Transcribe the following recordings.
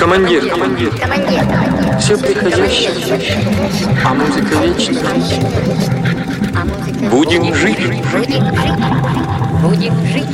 Командир, командир, Командир. все приходящее, а музыка вечна. Музыка Будем жить. Будем жить. Будем жить.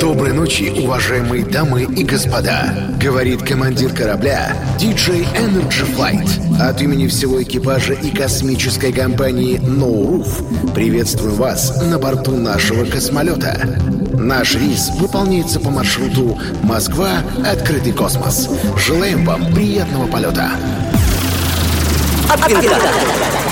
Доброй ночи, уважаемые дамы и господа. Говорит командир корабля DJ Energy Flight. От имени всего экипажа и космической компании No Roof приветствую вас на борту нашего космолета. Наш рейс выполняется по маршруту Москва – Открытый космос. Желаем вам приятного полета. It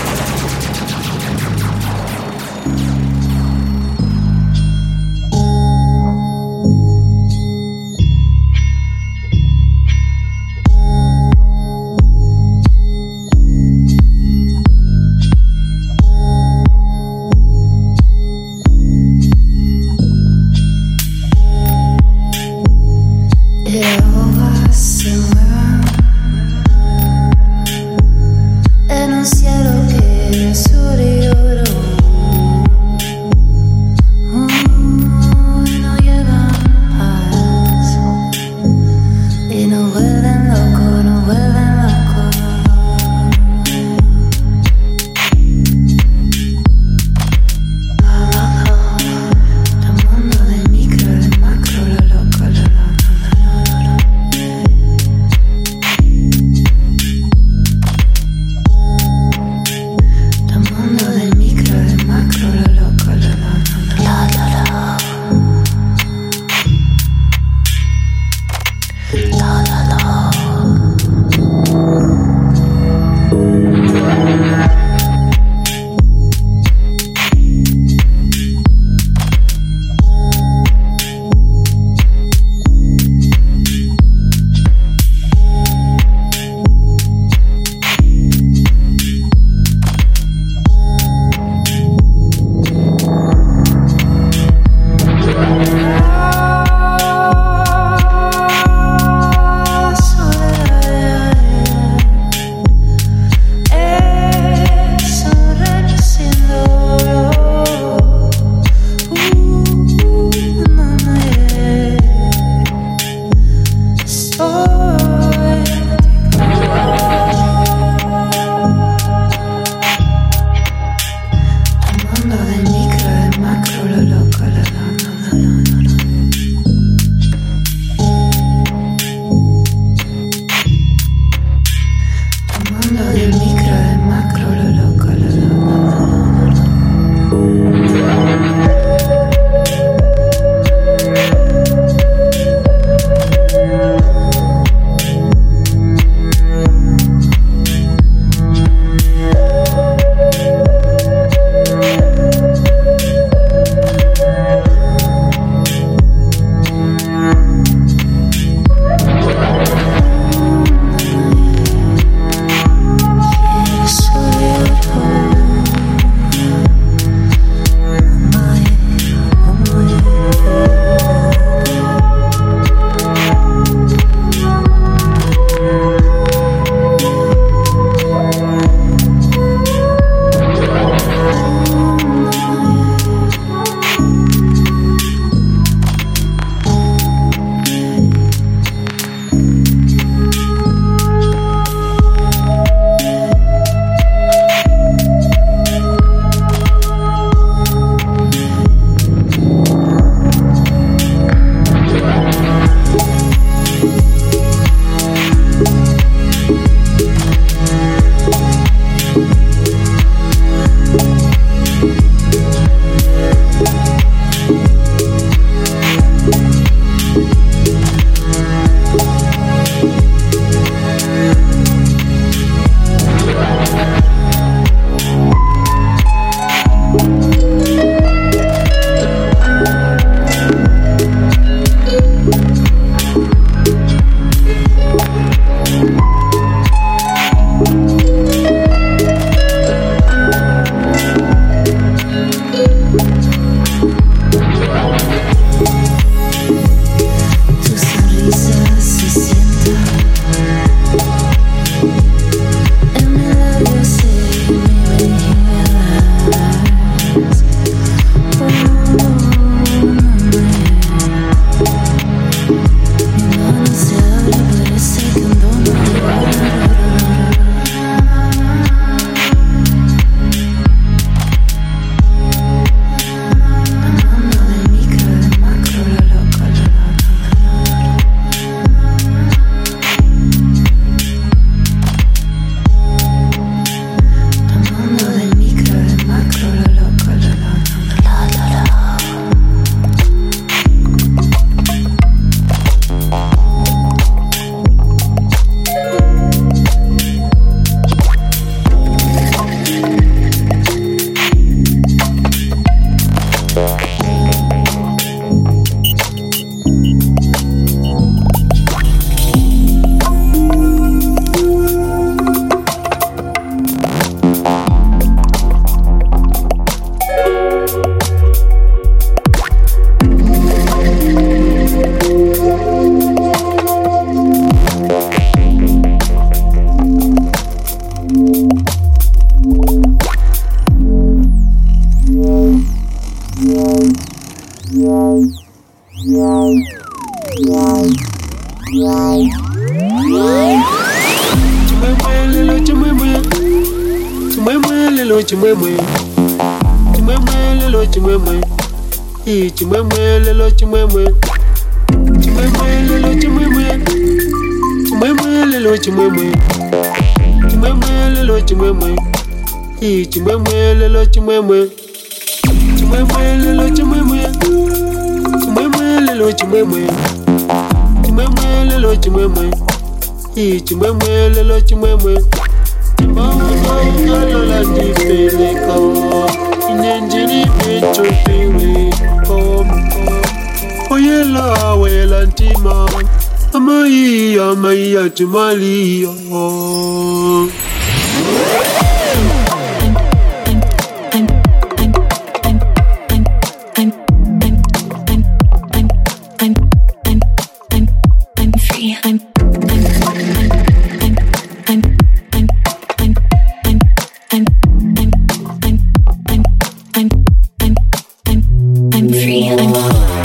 anymore.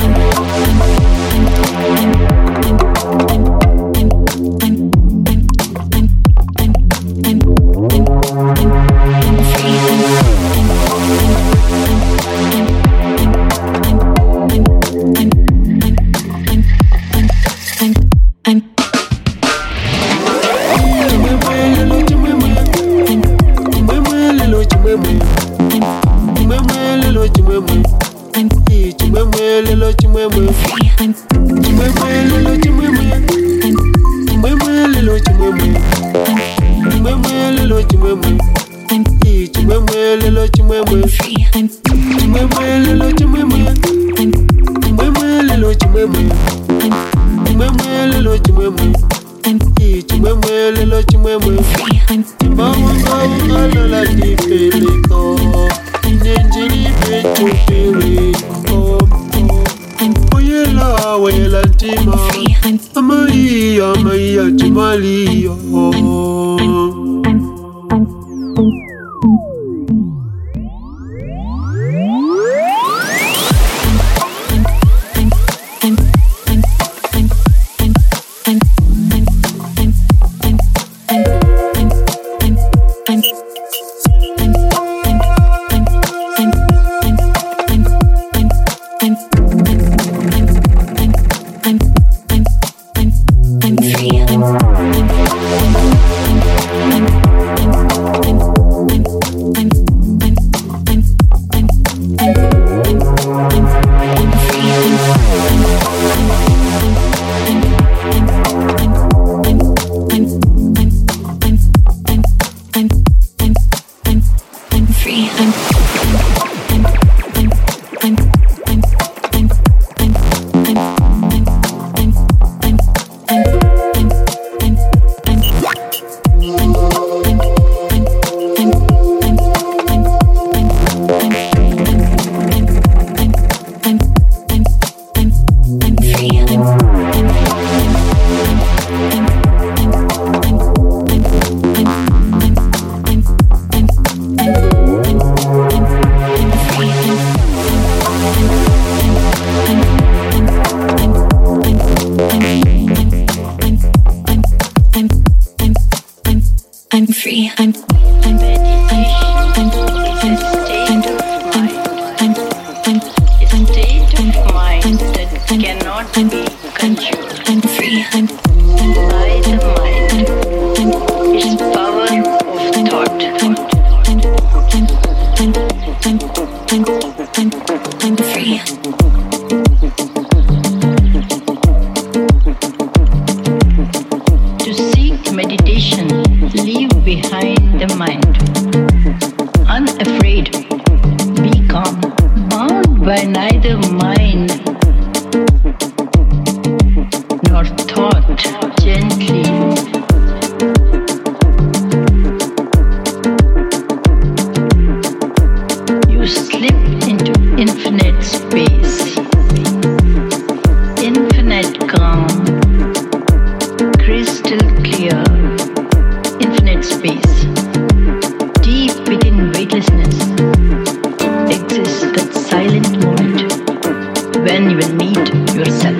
Then will meet yourself.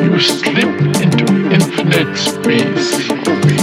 You slip into infinite space.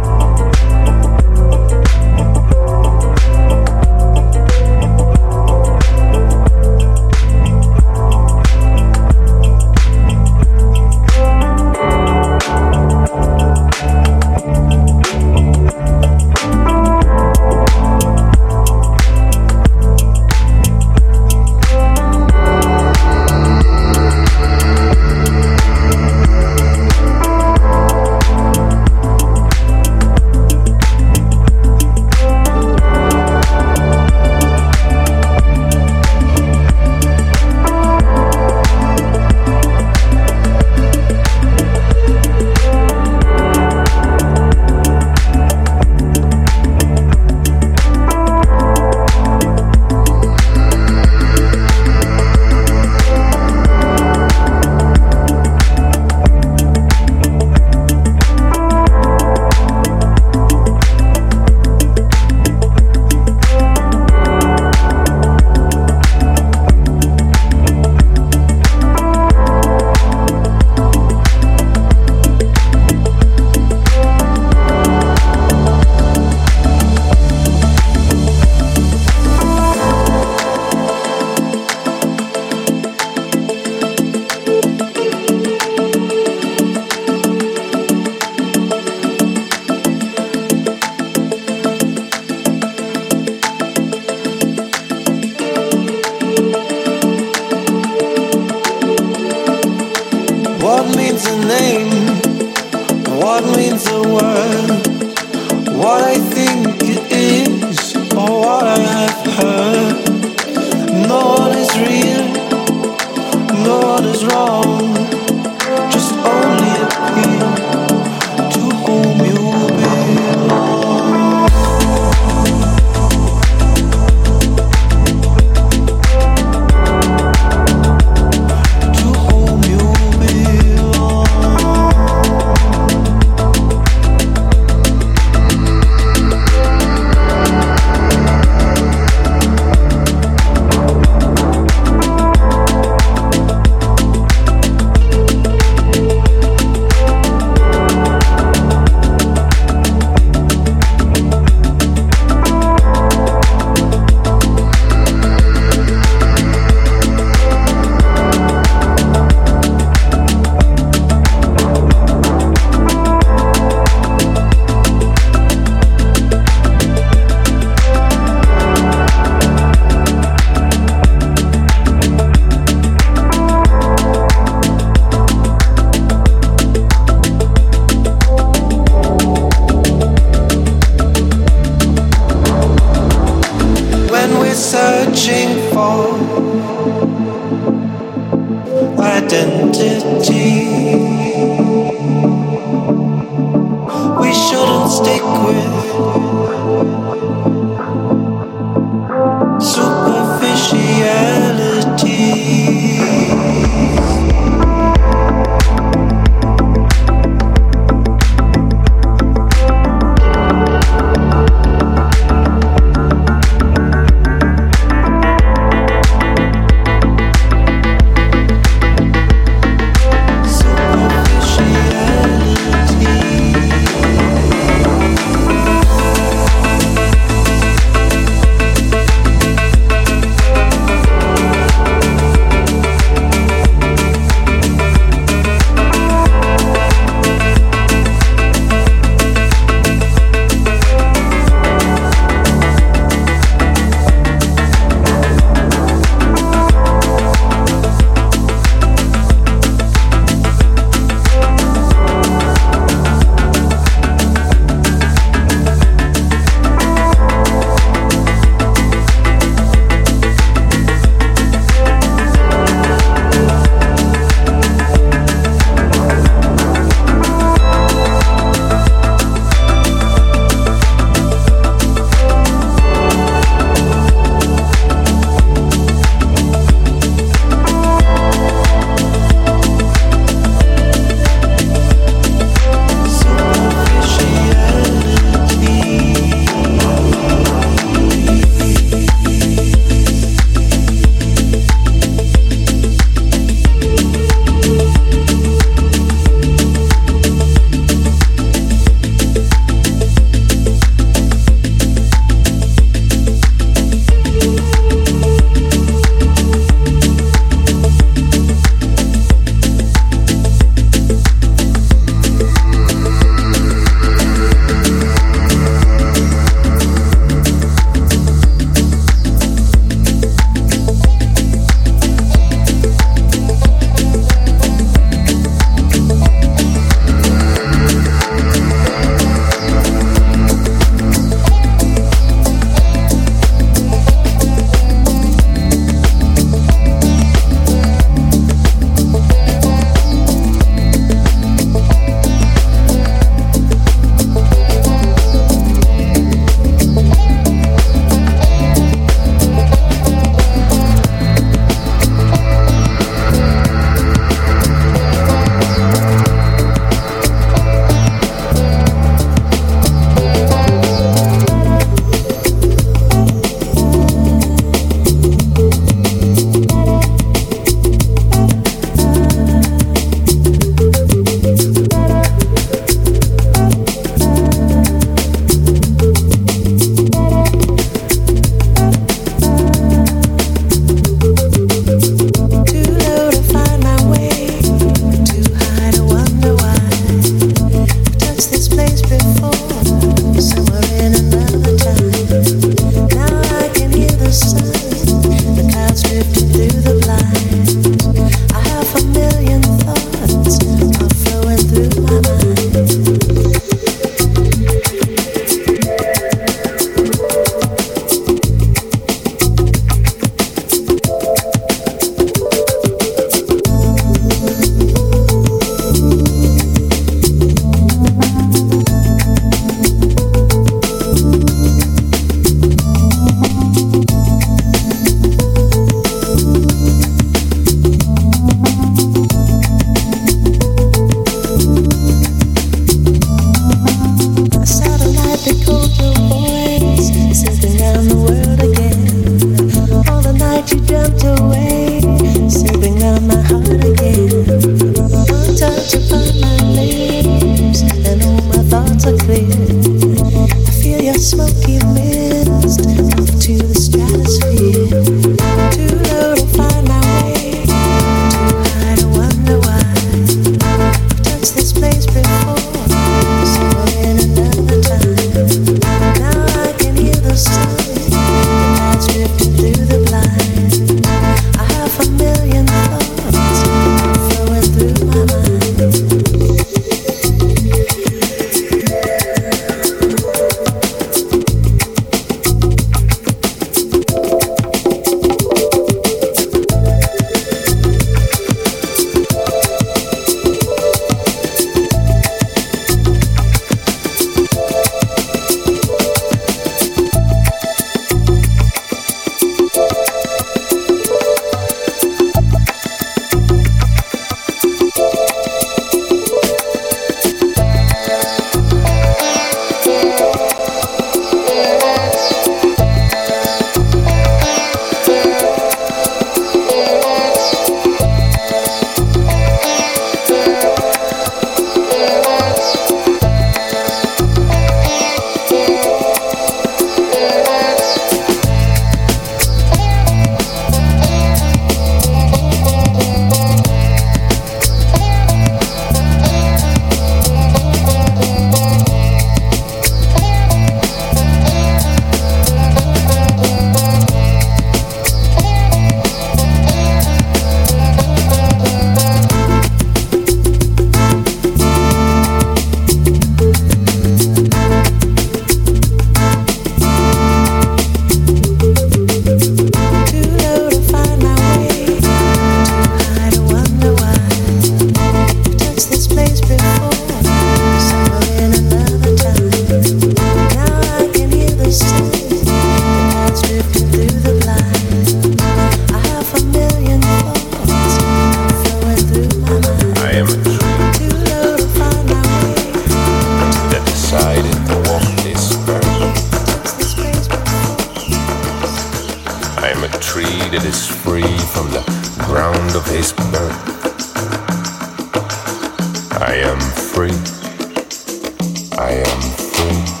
I am free.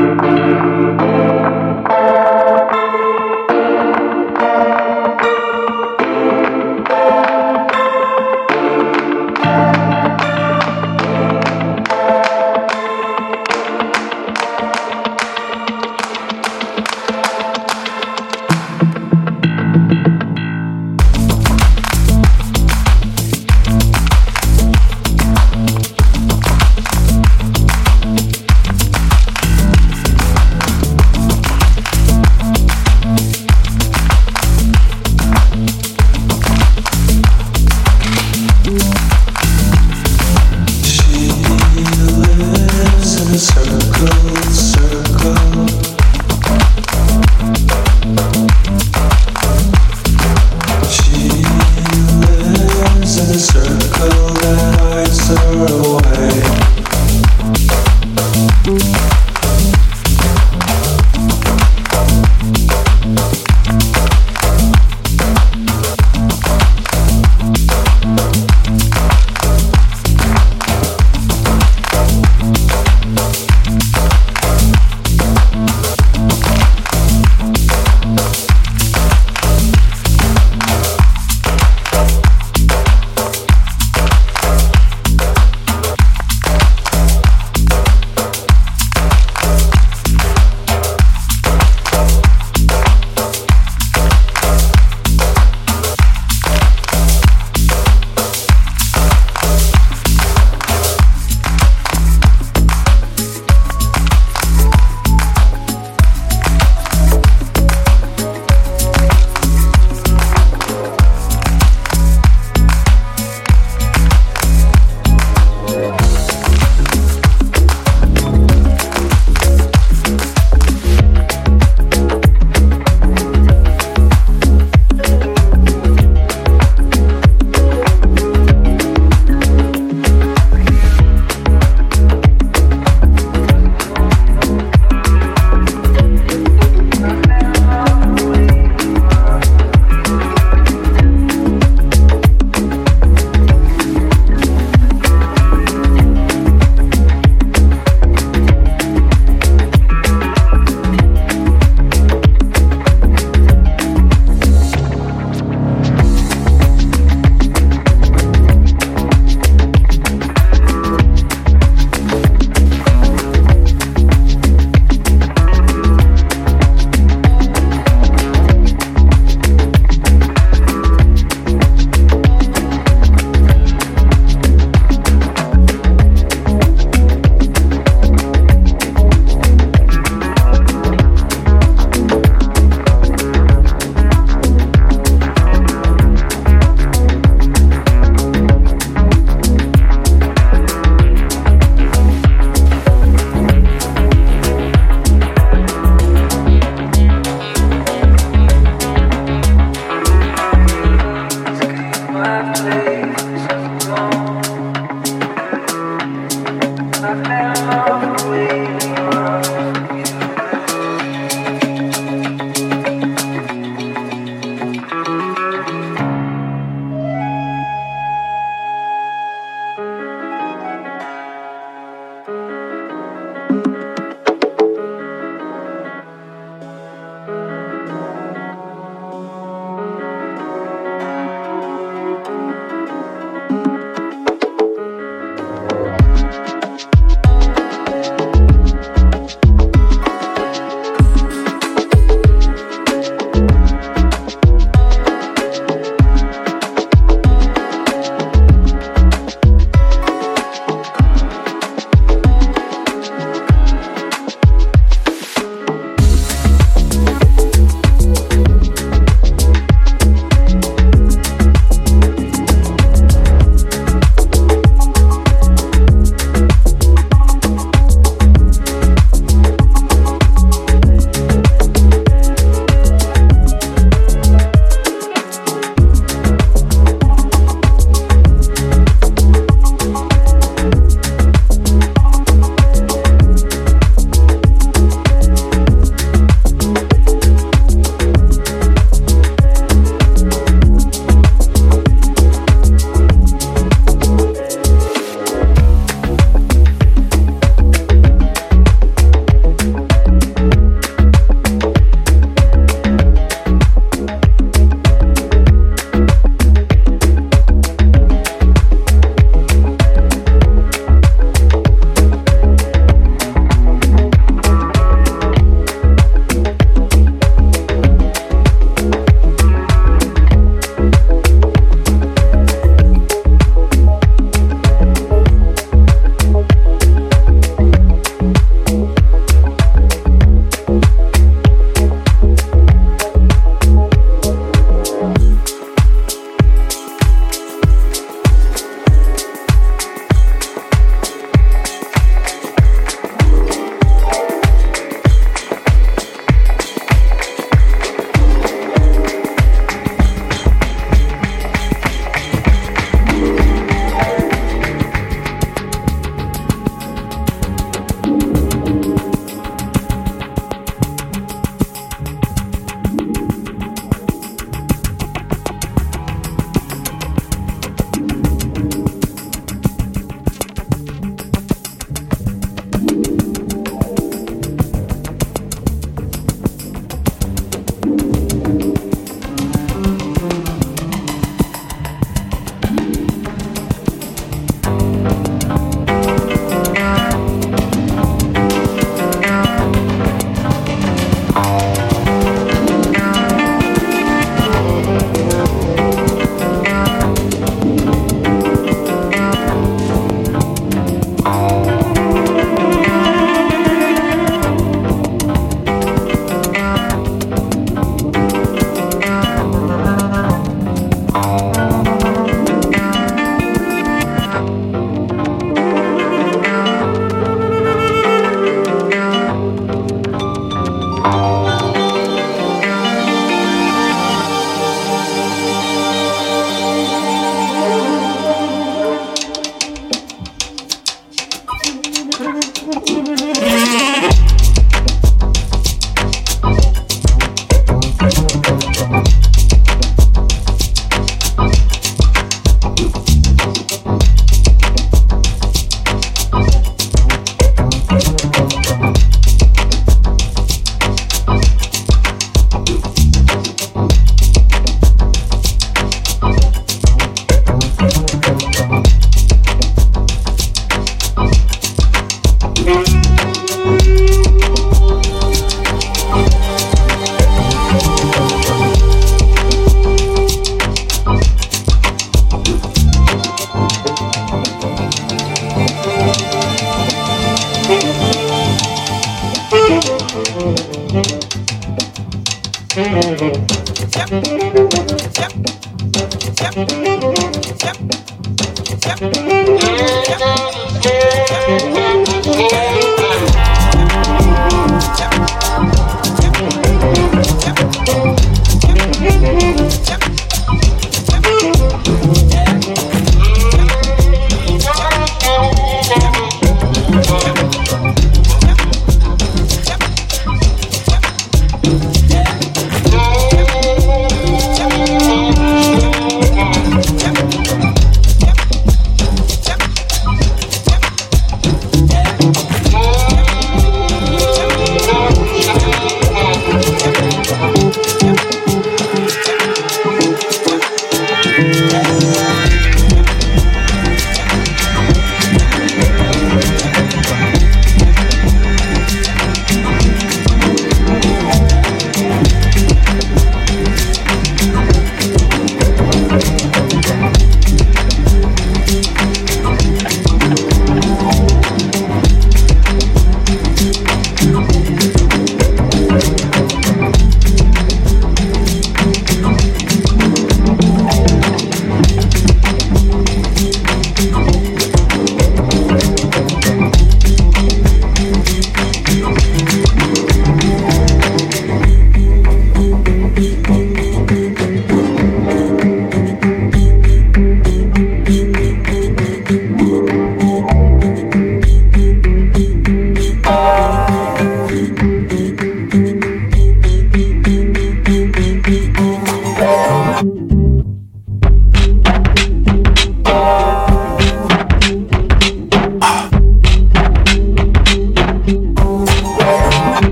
Música